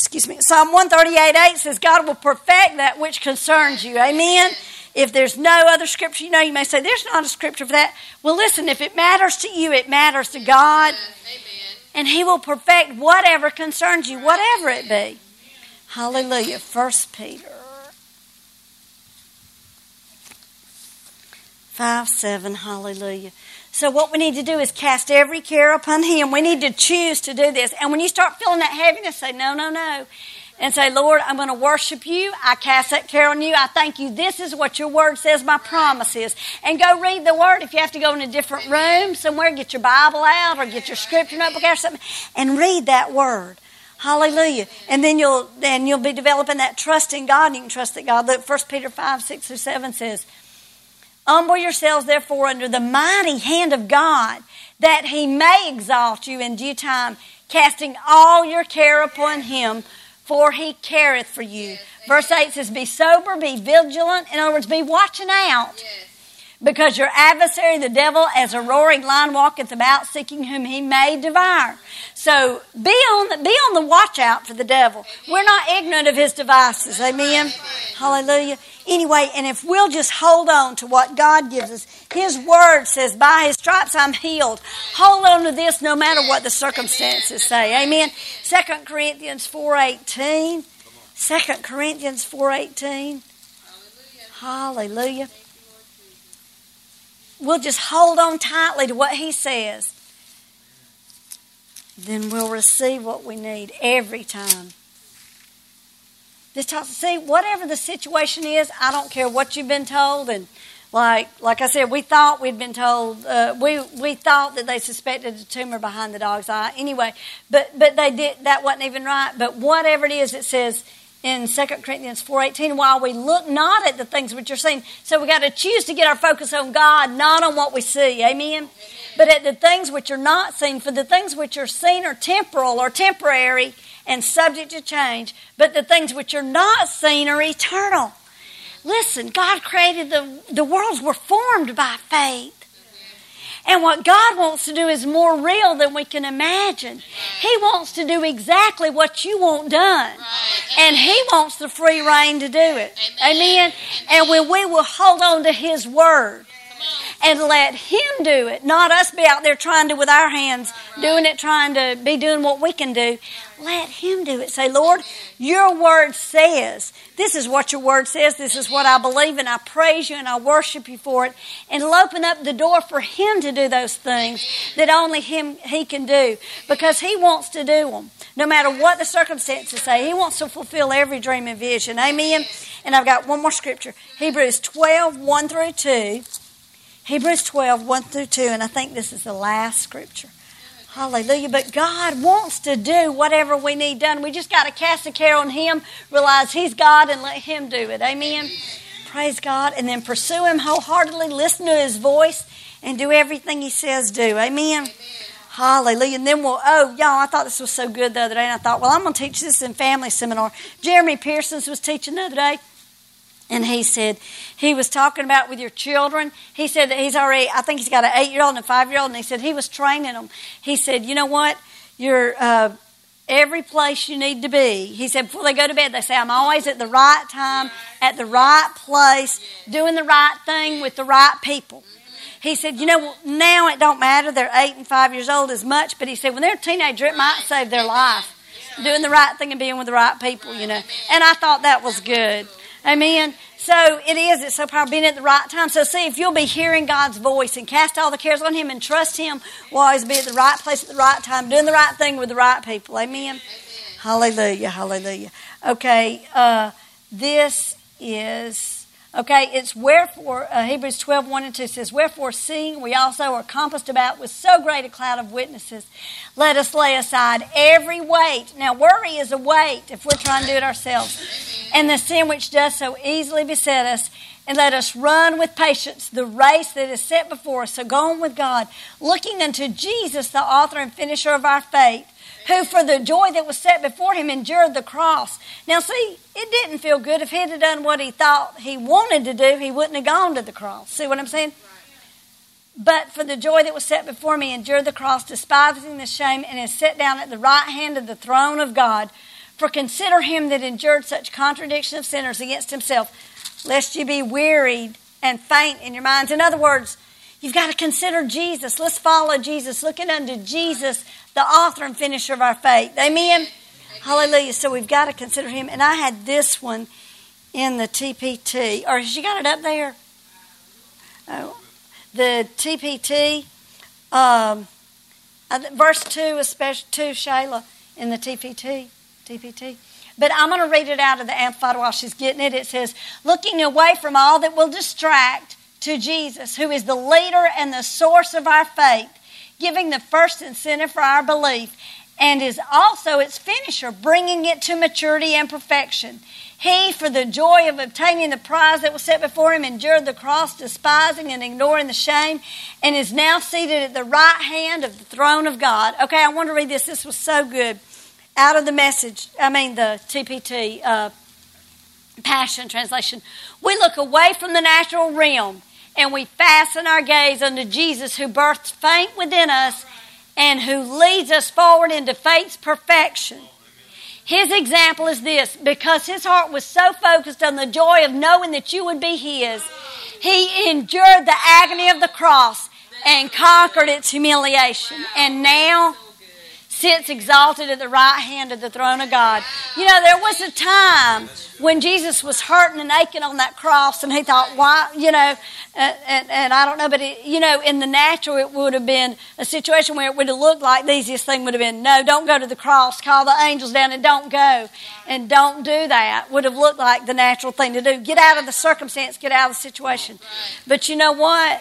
A: excuse me, Psalm 138 8 says, God will perfect that which concerns you. Amen. If there's no other scripture, you know, you may say, there's not a scripture for that. Well, listen, if it matters to you, it matters to God. Amen. And He will perfect whatever concerns you, whatever it be. Hallelujah. First Peter 5 7. Hallelujah. So, what we need to do is cast every care upon Him. We need to choose to do this. And when you start feeling that heaviness, say, No, no, no and say, Lord, I'm going to worship you. I cast that care on you. I thank you. This is what your word says, my promise is. And go read the word. If you have to go in a different room somewhere, get your Bible out or get your scripture notebook out or something and read that word. Hallelujah. And then you'll then you'll be developing that trust in God. And you can trust that God. Look, 1 Peter 5, 6 or 7 says, Humble yourselves therefore under the mighty hand of God, that he may exalt you in due time, casting all your care upon him for he careth for you. Verse 8 says, Be sober, be vigilant. In other words, be watching out. Because your adversary, the devil, as a roaring lion, walketh about, seeking whom he may devour. So be on the, be on the watch out for the devil. We're not ignorant of his devices. Amen. Hallelujah. Anyway, and if we'll just hold on to what God gives us, His Word says, by His stripes I'm healed. Hold on to this no matter what the circumstances say. Amen. 2 Corinthians 4.18. 2 Corinthians 4.18. Hallelujah. Hallelujah. We'll just hold on tightly to what He says. Then we'll receive what we need every time. Just talk, see, whatever the situation is, I don't care what you've been told. And like, like I said, we thought we'd been told, uh, we, we thought that they suspected a tumor behind the dog's eye. Anyway, but, but they did, that wasn't even right. But whatever it is, it says in 2 Corinthians 4.18, while we look not at the things which are seen. So we got to choose to get our focus on God, not on what we see. Amen? But at the things which are not seen, for the things which are seen are temporal or temporary and subject to change, but the things which are not seen are eternal. Listen, God created the, the worlds were formed by faith. And what God wants to do is more real than we can imagine. He wants to do exactly what you want done. And He wants the free reign to do it. Amen. And when we will hold on to His word, and let Him do it, not us be out there trying to with our hands, doing it, trying to be doing what we can do. Let Him do it. Say, Lord, your word says, this is what your word says, this is what I believe, and I praise you and I worship you for it. And it'll open up the door for Him to do those things that only Him He can do because He wants to do them. No matter what the circumstances say, He wants to fulfill every dream and vision. Amen. And I've got one more scripture Hebrews 12, 1 through 2. Hebrews 12, 1 through 2, and I think this is the last scripture. Hallelujah. But God wants to do whatever we need done. We just got to cast a care on Him, realize He's God, and let Him do it. Amen. Praise God. And then pursue Him wholeheartedly, listen to His voice, and do everything He says do. Amen. Amen. Hallelujah. And then we'll, oh, y'all, I thought this was so good the other day. And I thought, well, I'm going to teach this in family seminar. Jeremy Pearsons was teaching the other day. And he said, he was talking about with your children. He said that he's already, I think he's got an eight year old and a five year old, and he said he was training them. He said, you know what? You're, uh, every place you need to be. He said, before they go to bed, they say, I'm always at the right time, at the right place, doing the right thing with the right people. He said, you know, now it don't matter. They're eight and five years old as much, but he said when they're a teenager, it might save their life. Doing the right thing and being with the right people, you know. And I thought that was good. Amen. So it is. It's so powerful being at the right time. So see, if you'll be hearing God's voice and cast all the cares on Him and trust Him, we'll always be at the right place at the right time, doing the right thing with the right people. Amen. Amen. Hallelujah. Hallelujah. Okay. Uh, this is Okay, it's wherefore, uh, Hebrews 12, 1 and 2 says, Wherefore, seeing we also are compassed about with so great a cloud of witnesses, let us lay aside every weight. Now, worry is a weight if we're trying to do it ourselves. And the sin which does so easily beset us, and let us run with patience the race that is set before us. So go on with God, looking unto Jesus, the author and finisher of our faith who for the joy that was set before him endured the cross. Now, see, it didn't feel good. If he'd have done what he thought he wanted to do, he wouldn't have gone to the cross. See what I'm saying? But for the joy that was set before me, endured the cross, despising the shame, and is set down at the right hand of the throne of God. For consider him that endured such contradiction of sinners against himself, lest you be wearied and faint in your minds. In other words, You've got to consider Jesus. Let's follow Jesus, looking unto Jesus, the author and finisher of our faith. Amen? Amen. Hallelujah. So we've got to consider him. And I had this one in the TPT. Or has you got it up there? Oh, the TPT. Um, verse 2, especially 2, Shayla, in the TPT. TPT. But I'm going to read it out of the Amplified while she's getting it. It says, Looking away from all that will distract to Jesus, who is the leader and the source of our faith, giving the first incentive for our belief, and is also its finisher, bringing it to maturity and perfection. He, for the joy of obtaining the prize that was set before him, endured the cross, despising and ignoring the shame, and is now seated at the right hand of the throne of God. Okay, I want to read this. This was so good. Out of the message, I mean, the TPT, uh, Passion Translation. We look away from the natural realm and we fasten our gaze unto Jesus, who births faith within us and who leads us forward into faith's perfection. His example is this because his heart was so focused on the joy of knowing that you would be his, he endured the agony of the cross and conquered its humiliation. And now, sits exalted at the right hand of the throne of God. You know, there was a time when Jesus was hurting and aching on that cross, and he thought, why, you know, and, and, and I don't know, but, it, you know, in the natural, it would have been a situation where it would have looked like the easiest thing would have been, no, don't go to the cross, call the angels down and don't go, and don't do that, would have looked like the natural thing to do. Get out of the circumstance, get out of the situation. But you know what?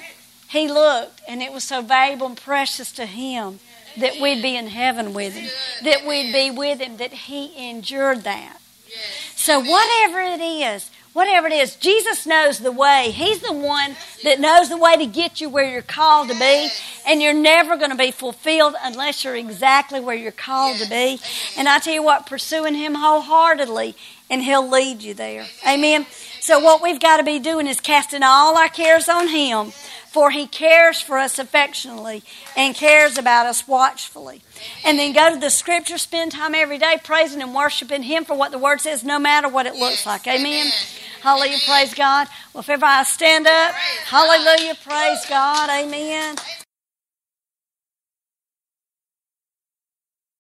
A: He looked, and it was so valuable and precious to him that we'd be in heaven with him, that we'd be with him, that he endured that. So, whatever it is, whatever it is, Jesus knows the way. He's the one that knows the way to get you where you're called to be, and you're never going to be fulfilled unless you're exactly where you're called to be. And I tell you what, pursuing Him wholeheartedly, and He'll lead you there. Amen. So, what we've got to be doing is casting all our cares on Him for he cares for us affectionately and cares about us watchfully. And then go to the scripture, spend time every day praising and worshiping him for what the word says, no matter what it looks like. Amen. Hallelujah, praise God. Well, if everybody I stand up, hallelujah, praise God, amen.